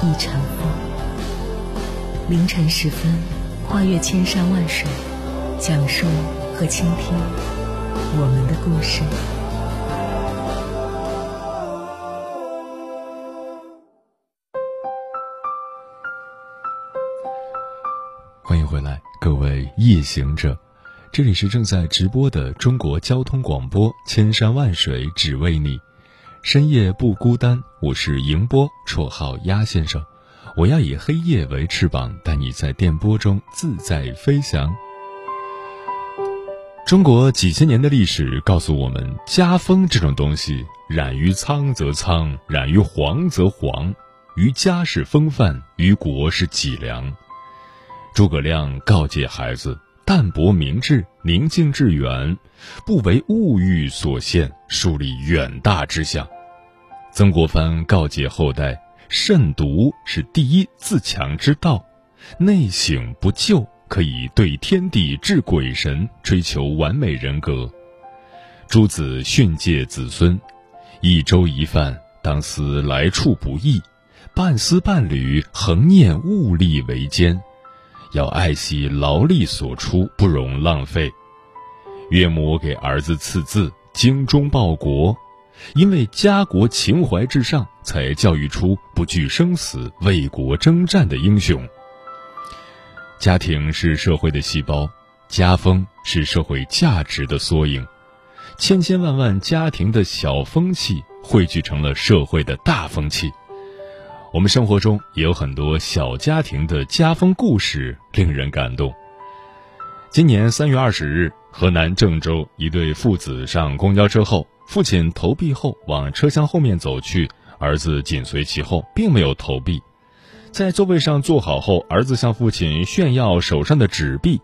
一尘风，凌晨时分，跨越千山万水，讲述和倾听我们的故事。欢迎回来，各位夜行者，这里是正在直播的中国交通广播，千山万水只为你。深夜不孤单，我是迎波，绰号鸭先生。我要以黑夜为翅膀，带你在电波中自在飞翔。中国几千年的历史告诉我们，家风这种东西，染于苍则苍，染于黄则黄。于家是风范，于国是脊梁。诸葛亮告诫孩子：淡泊明志，宁静致远，不为物欲所限，树立远大志向。曾国藩告诫后代：慎独是第一自强之道，内省不疚，可以对天地治鬼神，追求完美人格。诸子训诫子孙：一粥一饭，当思来处不易；半丝半缕，恒念物力维艰。要爱惜劳力所出，不容浪费。岳母给儿子赐字：精忠报国。因为家国情怀至上，才教育出不惧生死、为国征战的英雄。家庭是社会的细胞，家风是社会价值的缩影。千千万万家庭的小风气汇聚成了社会的大风气。我们生活中也有很多小家庭的家风故事，令人感动。今年三月二十日，河南郑州一对父子上公交车后。父亲投币后往车厢后面走去，儿子紧随其后，并没有投币。在座位上坐好后，儿子向父亲炫耀手上的纸币。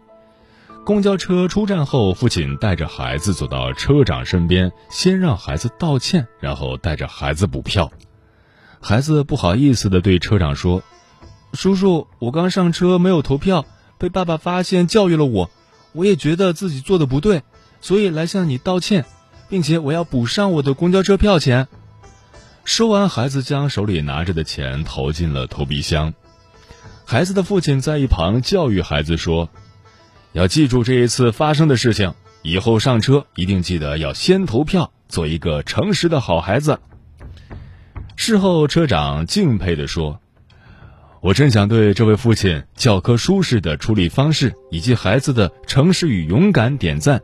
公交车出站后，父亲带着孩子走到车长身边，先让孩子道歉，然后带着孩子补票。孩子不好意思地对车长说：“叔叔，我刚上车没有投票，被爸爸发现教育了我，我也觉得自己做的不对，所以来向你道歉。”并且我要补上我的公交车票钱。说完，孩子将手里拿着的钱投进了投币箱。孩子的父亲在一旁教育孩子说：“要记住这一次发生的事情，以后上车一定记得要先投票，做一个诚实的好孩子。”事后，车长敬佩地说：“我真想对这位父亲教科书式的处理方式以及孩子的诚实与勇敢点赞。”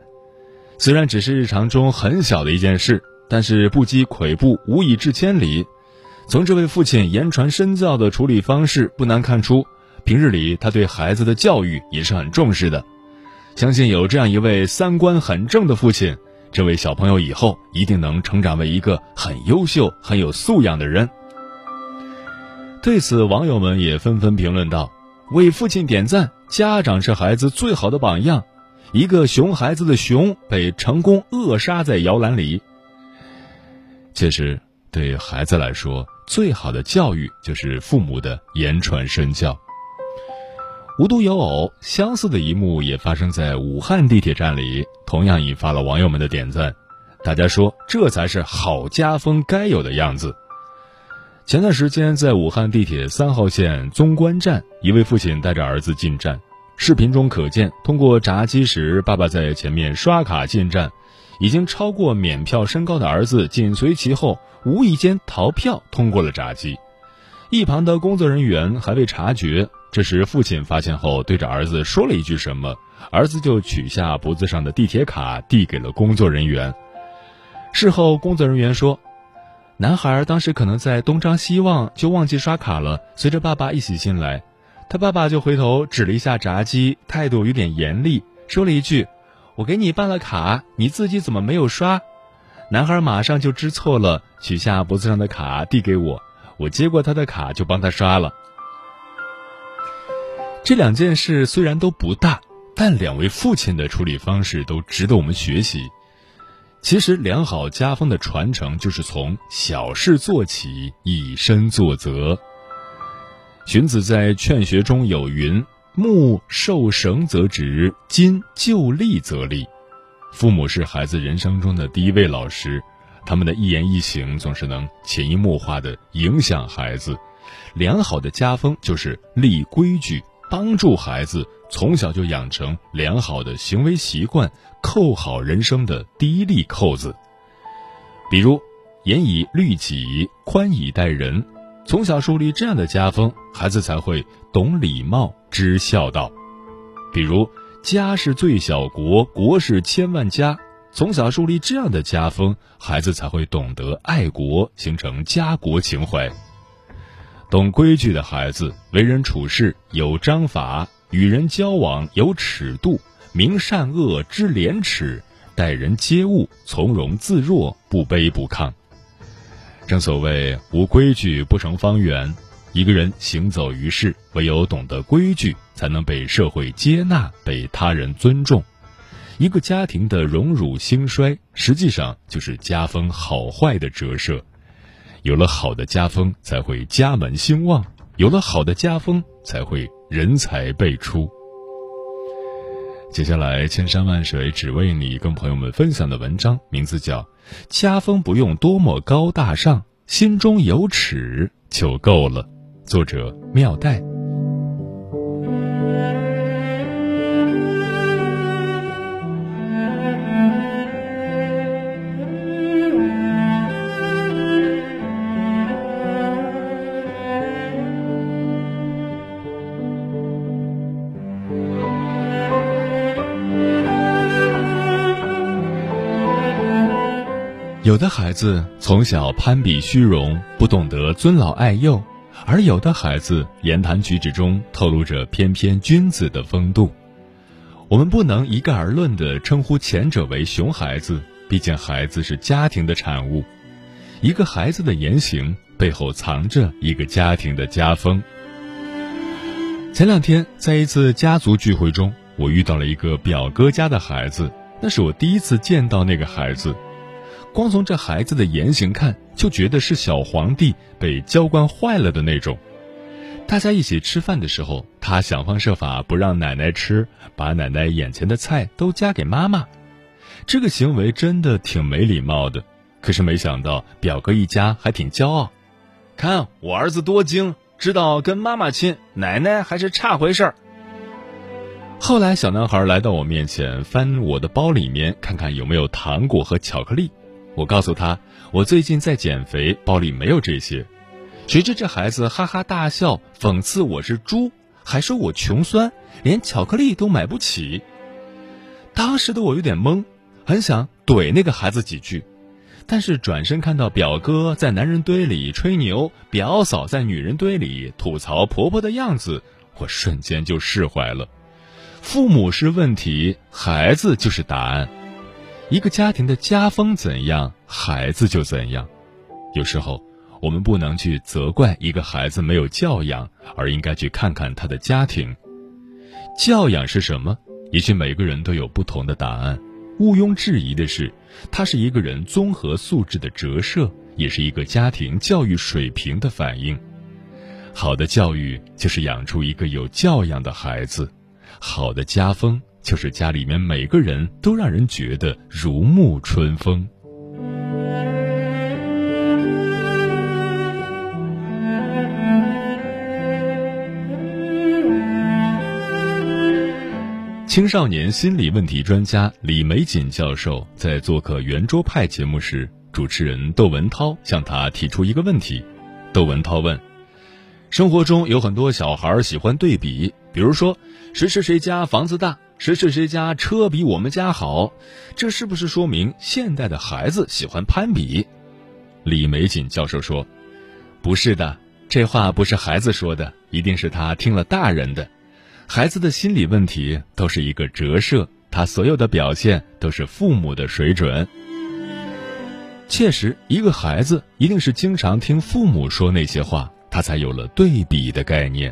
虽然只是日常中很小的一件事，但是不积跬步，无以至千里。从这位父亲言传身教的处理方式，不难看出，平日里他对孩子的教育也是很重视的。相信有这样一位三观很正的父亲，这位小朋友以后一定能成长为一个很优秀、很有素养的人。对此，网友们也纷纷评论道：“为父亲点赞，家长是孩子最好的榜样。”一个熊孩子的熊被成功扼杀在摇篮里。确实，对孩子来说，最好的教育就是父母的言传身教。无独有偶，相似的一幕也发生在武汉地铁站里，同样引发了网友们的点赞。大家说，这才是好家风该有的样子。前段时间，在武汉地铁三号线宗关站，一位父亲带着儿子进站。视频中可见，通过闸机时，爸爸在前面刷卡进站，已经超过免票身高的儿子紧随其后，无意间逃票通过了闸机。一旁的工作人员还未察觉，这时父亲发现后，对着儿子说了一句什么，儿子就取下脖子上的地铁卡递给了工作人员。事后，工作人员说，男孩当时可能在东张西望，就忘记刷卡了，随着爸爸一起进来。他爸爸就回头指了一下炸鸡，态度有点严厉，说了一句：“我给你办了卡，你自己怎么没有刷？”男孩马上就知错了，取下脖子上的卡递给我，我接过他的卡就帮他刷了。这两件事虽然都不大，但两位父亲的处理方式都值得我们学习。其实，良好家风的传承就是从小事做起，以身作则。荀子在《劝学》中有云：“木受绳则直，金就力则立。”父母是孩子人生中的第一位老师，他们的一言一行总是能潜移默化的影响孩子。良好的家风就是立规矩，帮助孩子从小就养成良好的行为习惯。扣好人生的第一粒扣子，比如严以律己、宽以待人，从小树立这样的家风，孩子才会懂礼貌、知孝道。比如家是最小国，国是千万家，从小树立这样的家风，孩子才会懂得爱国，形成家国情怀。懂规矩的孩子，为人处事有章法，与人交往有尺度。明善恶，知廉耻，待人接物从容自若，不卑不亢。正所谓无规矩不成方圆。一个人行走于世，唯有懂得规矩，才能被社会接纳，被他人尊重。一个家庭的荣辱兴衰，实际上就是家风好坏的折射。有了好的家风，才会家门兴旺；有了好的家风，才会人才辈出。接下来，千山万水只为你，跟朋友们分享的文章名字叫《家风不用多么高大上，心中有尺就够了》，作者妙代。有的孩子从小攀比虚荣，不懂得尊老爱幼；而有的孩子言谈举止中透露着翩翩君子的风度。我们不能一概而论地称呼前者为熊孩子，毕竟孩子是家庭的产物。一个孩子的言行背后藏着一个家庭的家风。前两天在一次家族聚会中，我遇到了一个表哥家的孩子，那是我第一次见到那个孩子。光从这孩子的言行看，就觉得是小皇帝被娇惯坏了的那种。大家一起吃饭的时候，他想方设法不让奶奶吃，把奶奶眼前的菜都夹给妈妈。这个行为真的挺没礼貌的。可是没想到表哥一家还挺骄傲，看我儿子多精，知道跟妈妈亲，奶奶还是差回事儿。后来小男孩来到我面前，翻我的包里面看看有没有糖果和巧克力。我告诉他，我最近在减肥，包里没有这些。谁知这孩子哈哈大笑，讽刺我是猪，还说我穷酸，连巧克力都买不起。当时的我有点懵，很想怼那个孩子几句，但是转身看到表哥在男人堆里吹牛，表嫂在女人堆里吐槽婆婆的样子，我瞬间就释怀了。父母是问题，孩子就是答案。一个家庭的家风怎样，孩子就怎样。有时候，我们不能去责怪一个孩子没有教养，而应该去看看他的家庭。教养是什么？也许每个人都有不同的答案。毋庸置疑的是，它是一个人综合素质的折射，也是一个家庭教育水平的反映。好的教育就是养出一个有教养的孩子，好的家风。就是家里面每个人都让人觉得如沐春风。青少年心理问题专家李玫瑾教授在做客圆桌派节目时，主持人窦文涛向他提出一个问题。窦文涛问：“生活中有很多小孩喜欢对比，比如说谁谁谁家房子大。”谁谁谁家车比我们家好，这是不是说明现代的孩子喜欢攀比？李玫瑾教授说：“不是的，这话不是孩子说的，一定是他听了大人的。孩子的心理问题都是一个折射，他所有的表现都是父母的水准。确实，一个孩子一定是经常听父母说那些话，他才有了对比的概念。”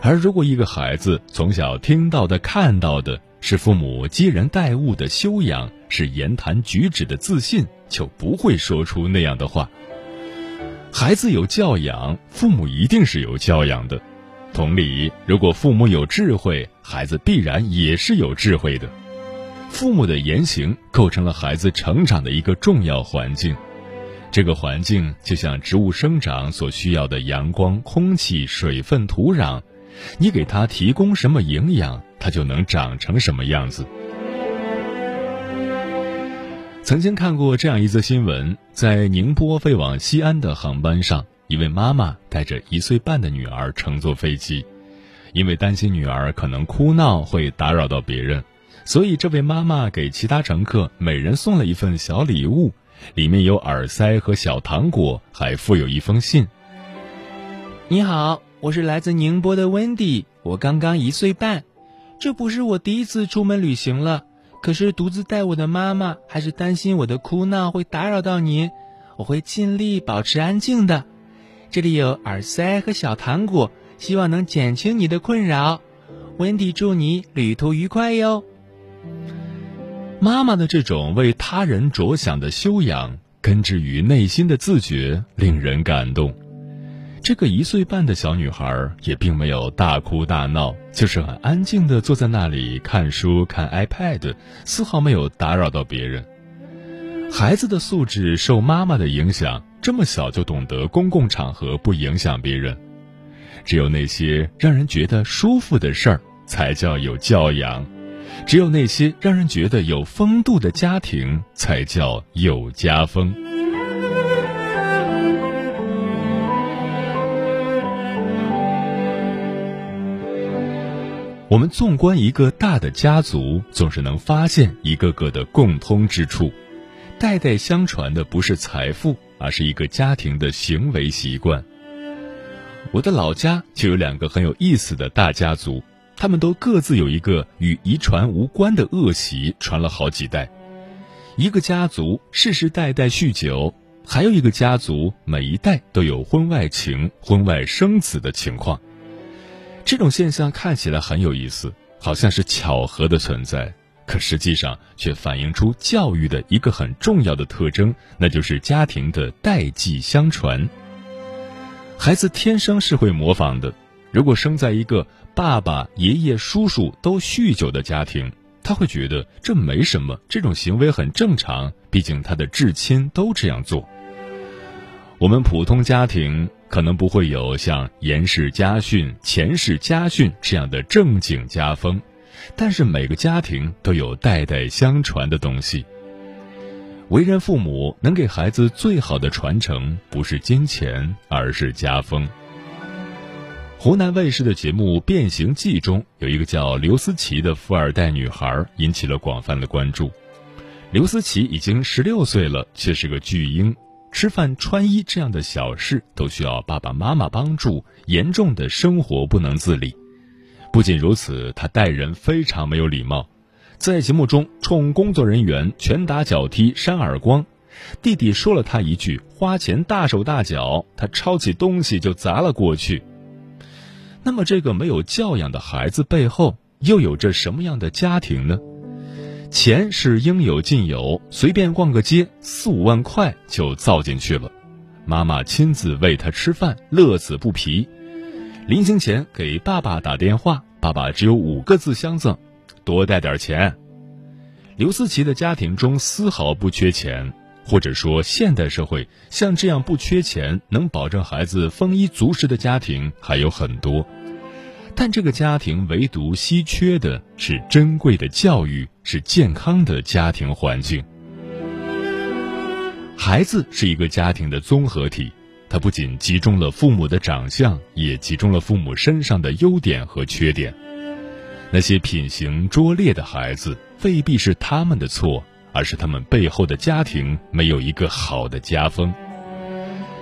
而如果一个孩子从小听到的、看到的是父母接人待物的修养，是言谈举止的自信，就不会说出那样的话。孩子有教养，父母一定是有教养的。同理，如果父母有智慧，孩子必然也是有智慧的。父母的言行构成了孩子成长的一个重要环境，这个环境就像植物生长所需要的阳光、空气、水分、土壤，你给它提供什么营养，它就能长成什么样子。曾经看过这样一则新闻，在宁波飞往西安的航班上，一位妈妈带着一岁半的女儿乘坐飞机，因为担心女儿可能哭闹会打扰到别人。所以，这位妈妈给其他乘客每人送了一份小礼物，里面有耳塞和小糖果，还附有一封信。你好，我是来自宁波的温迪，我刚刚一岁半，这不是我第一次出门旅行了，可是独自带我的妈妈还是担心我的哭闹会打扰到您，我会尽力保持安静的。这里有耳塞和小糖果，希望能减轻你的困扰。温迪，祝你旅途愉快哟。妈妈的这种为他人着想的修养，根植于内心的自觉，令人感动。这个一岁半的小女孩也并没有大哭大闹，就是很安静的坐在那里看书、看 iPad，丝毫没有打扰到别人。孩子的素质受妈妈的影响，这么小就懂得公共场合不影响别人。只有那些让人觉得舒服的事儿，才叫有教养。只有那些让人觉得有风度的家庭，才叫有家风。我们纵观一个大的家族，总是能发现一个个的共通之处。代代相传的不是财富，而是一个家庭的行为习惯。我的老家就有两个很有意思的大家族。他们都各自有一个与遗传无关的恶习，传了好几代。一个家族世世代代酗酒，还有一个家族每一代都有婚外情、婚外生子的情况。这种现象看起来很有意思，好像是巧合的存在，可实际上却反映出教育的一个很重要的特征，那就是家庭的代际相传。孩子天生是会模仿的。如果生在一个爸爸、爷爷、叔叔都酗酒的家庭，他会觉得这没什么，这种行为很正常。毕竟他的至亲都这样做。我们普通家庭可能不会有像严氏家训、钱氏家训这样的正经家风，但是每个家庭都有代代相传的东西。为人父母能给孩子最好的传承，不是金钱，而是家风。湖南卫视的节目《变形记》中有一个叫刘思琪的富二代女孩，引起了广泛的关注。刘思琪已经十六岁了，却是个巨婴，吃饭、穿衣这样的小事都需要爸爸妈妈帮助，严重的生活不能自理。不仅如此，他待人非常没有礼貌，在节目中冲工作人员拳打脚踢、扇耳光。弟弟说了他一句“花钱大手大脚”，他抄起东西就砸了过去。那么，这个没有教养的孩子背后又有着什么样的家庭呢？钱是应有尽有，随便逛个街，四五万块就造进去了。妈妈亲自喂他吃饭，乐此不疲。临行前给爸爸打电话，爸爸只有五个字相赠：多带点钱。刘思琪的家庭中丝毫不缺钱。或者说，现代社会像这样不缺钱、能保证孩子丰衣足食的家庭还有很多，但这个家庭唯独稀缺的是珍贵的教育，是健康的家庭环境。孩子是一个家庭的综合体，他不仅集中了父母的长相，也集中了父母身上的优点和缺点。那些品行拙劣的孩子，未必是他们的错。而是他们背后的家庭没有一个好的家风。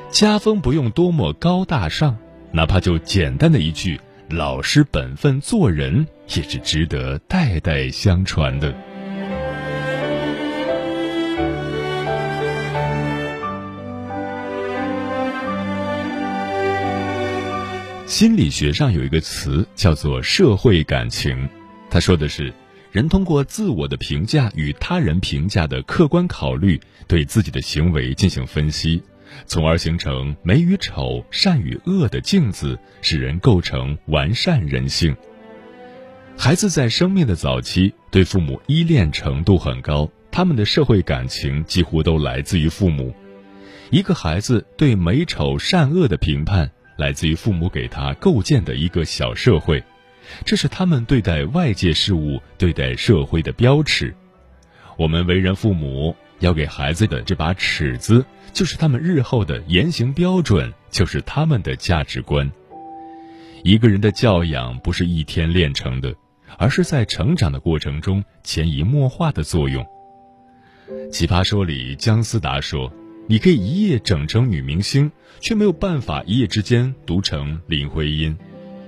家风不用多么高大上，哪怕就简单的一句“老实本分做人”，也是值得代代相传的。心理学上有一个词叫做社会感情，他说的是，人通过自我的评价与他人评价的客观考虑，对自己的行为进行分析，从而形成美与丑、善与恶的镜子，使人构成完善人性。孩子在生命的早期对父母依恋程度很高，他们的社会感情几乎都来自于父母。一个孩子对美丑善恶的评判，来自于父母给他构建的一个小社会，这是他们对待外界事物、对待社会的标尺。我们为人父母要给孩子的这把尺子，就是他们日后的言行标准，就是他们的价值观。一个人的教养不是一天练成的。而是在成长的过程中潜移默化的作用。奇葩说里，姜思达说：“你可以一夜整成女明星，却没有办法一夜之间读成林徽因，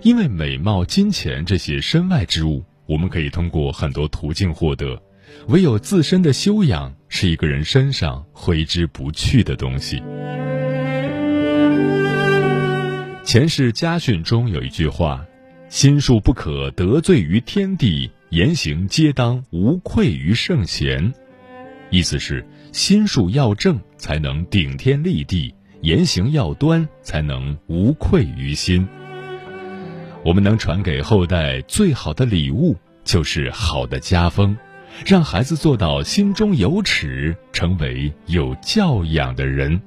因为美貌、金钱这些身外之物，我们可以通过很多途径获得，唯有自身的修养是一个人身上挥之不去的东西。”前世家训中有一句话。心术不可得罪于天地，言行皆当无愧于圣贤。意思是心术要正，才能顶天立地；言行要端，才能无愧于心。我们能传给后代最好的礼物，就是好的家风，让孩子做到心中有尺，成为有教养的人。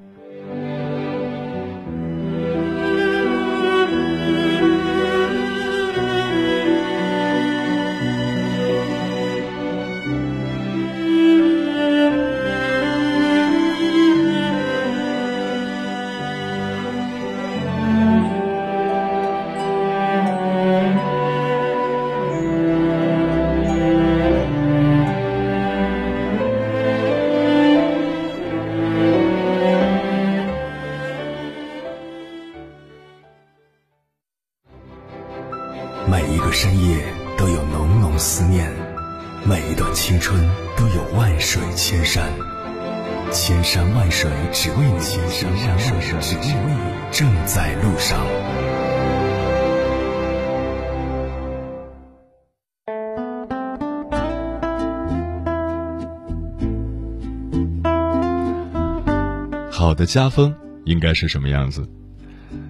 好的家风应该是什么样子？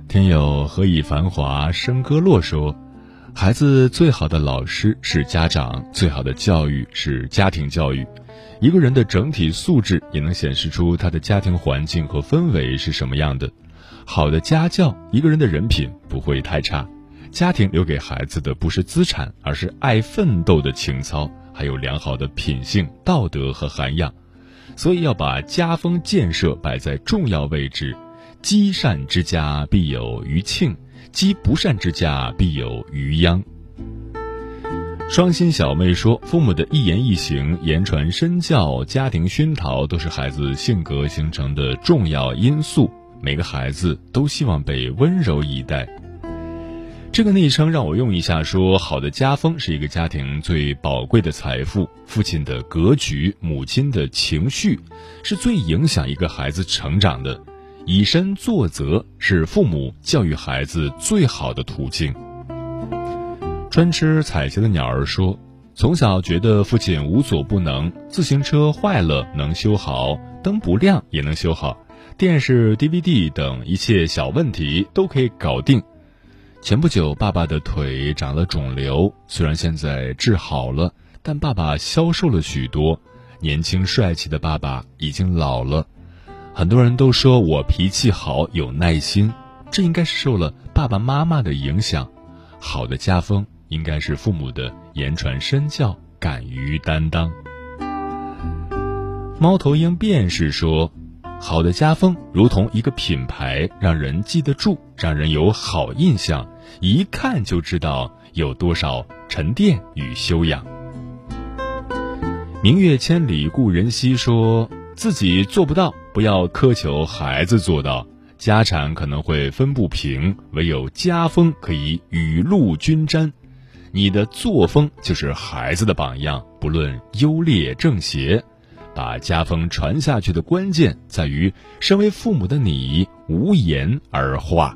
听友何以繁华笙歌落说。孩子最好的老师是家长，最好的教育是家庭教育。一个人的整体素质也能显示出他的家庭环境和氛围是什么样的。好的家教，一个人的人品不会太差。家庭留给孩子的不是资产，而是爱奋斗的情操，还有良好的品性、道德和涵养。所以要把家风建设摆在重要位置。积善之家必有余庆。积不善之家，必有余殃。双心小妹说：“父母的一言一行、言传身教、家庭熏陶，都是孩子性格形成的重要因素。每个孩子都希望被温柔以待。”这个昵称让我用一下说：“好的家风是一个家庭最宝贵的财富。父亲的格局、母亲的情绪，是最影响一个孩子成长的。”以身作则是父母教育孩子最好的途径。专吃彩旗的鸟儿说：“从小觉得父亲无所不能，自行车坏了能修好，灯不亮也能修好，电视、DVD 等一切小问题都可以搞定。”前不久，爸爸的腿长了肿瘤，虽然现在治好了，但爸爸消瘦了许多。年轻帅气的爸爸已经老了。很多人都说我脾气好，有耐心，这应该是受了爸爸妈妈的影响。好的家风应该是父母的言传身教，敢于担当。猫头鹰便是说，好的家风如同一个品牌，让人记得住，让人有好印象，一看就知道有多少沉淀与修养。明月千里故人西，说自己做不到。不要苛求孩子做到，家产可能会分不平，唯有家风可以雨露均沾。你的作风就是孩子的榜样，不论优劣正邪。把家风传下去的关键在于，身为父母的你无言而化。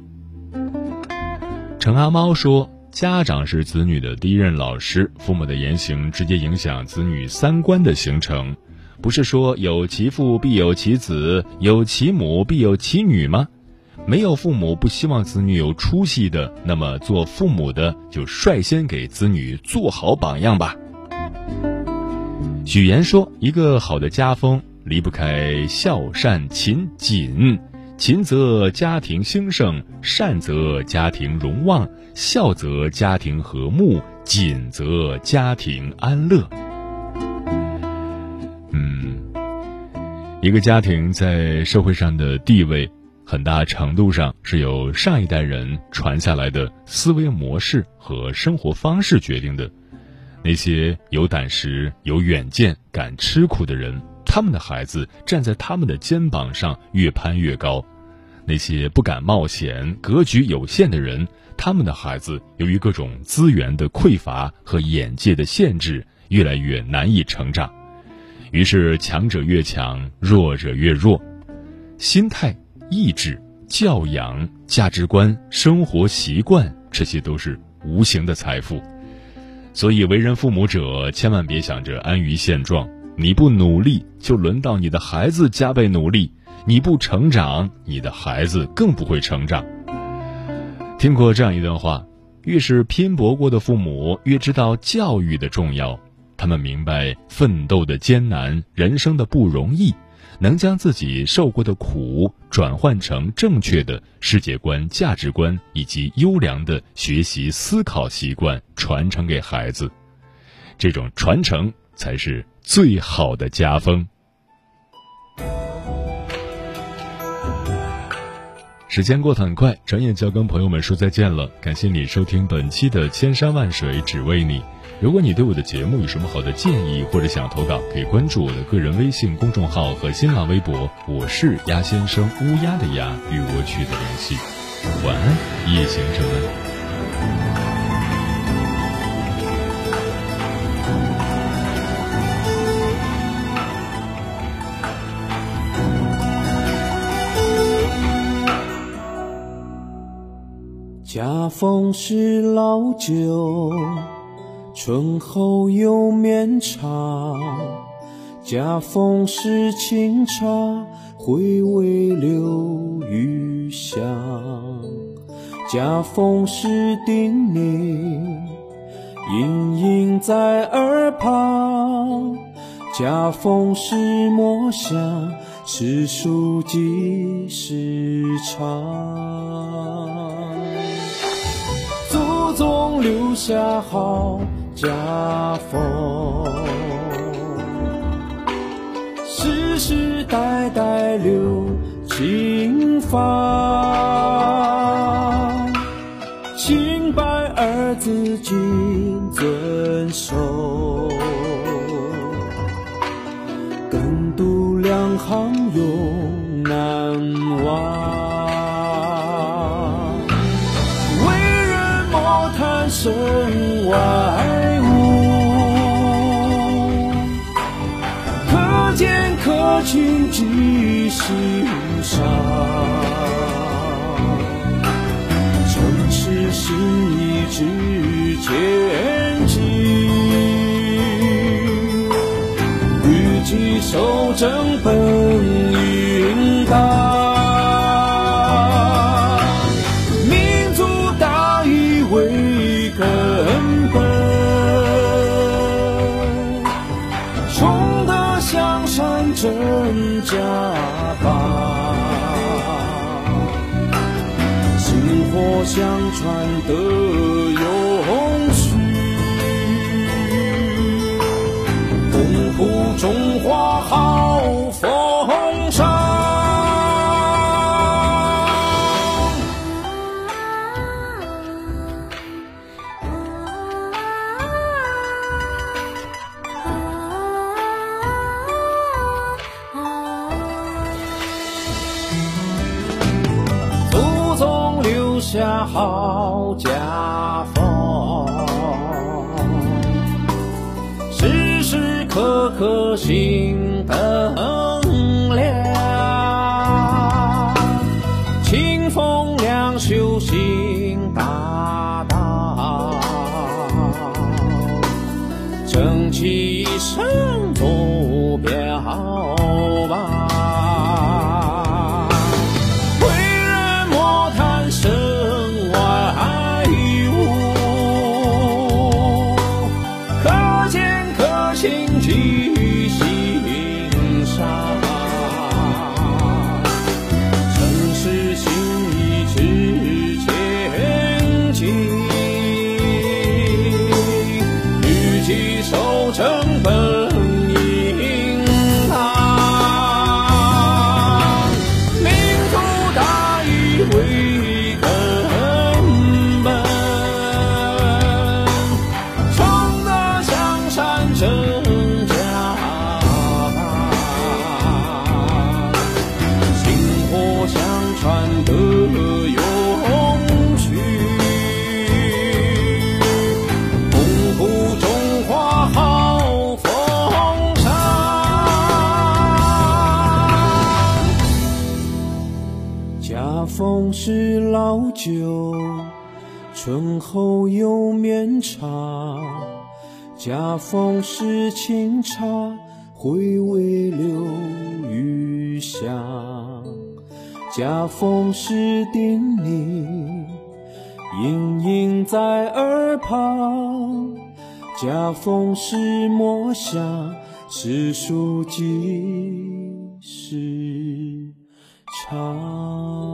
程阿猫说：“家长是子女的第一任老师，父母的言行直接影响子女三观的形成。不是说有其父必有其子，有其母必有其女吗？没有父母不希望子女有出息的，那么做父母的就率先给子女做好榜样吧。”许言说：“一个好的家风离不开孝善勤谨。”勤则家庭兴盛，善则家庭荣旺，孝则家庭和睦，谨则家庭安乐。嗯，一个家庭在社会上的地位，很大程度上是由上一代人传下来的思维模式和生活方式决定的。那些有胆识、有远见、敢吃苦的人。他们的孩子站在他们的肩膀上越攀越高，那些不敢冒险、格局有限的人，他们的孩子由于各种资源的匮乏和眼界的限制，越来越难以成长。于是，强者越强，弱者越弱。心态、意志、教养、价值观、生活习惯，这些都是无形的财富。所以，为人父母者，千万别想着安于现状。你不努力，就轮到你的孩子加倍努力；你不成长，你的孩子更不会成长。听过这样一段话：越是拼搏过的父母，越知道教育的重要。他们明白奋斗的艰难，人生的不容易，能将自己受过的苦转换成正确的世界观、价值观以及优良的学习思考习惯，传承给孩子。这种传承才是。最好的家风。时间过得很快，转眼就要跟朋友们说再见了。感谢你收听本期的《千山万水只为你》。如果你对我的节目有什么好的建议，或者想要投稿，可以关注我的个人微信公众号和新浪微博。我是鸭先生，乌鸦的鸭，与我取得联系。晚安，夜行者们。家风是老酒，醇厚又绵长；家风是清茶，回味留余香；家风是叮咛，隐隐在耳旁；家风是墨香，诗书几时长。祖宗留下好家风，世世代代留清芳。清白二字谨遵守，耕读两行永记心上。诚实心意之坚定，与其守正本看得永续。红谷中华好风尚，家风是老酒，醇厚又绵长。家风是清茶，回味留余香。家风是叮咛，隐隐在耳旁；家风是墨香，是书几时长。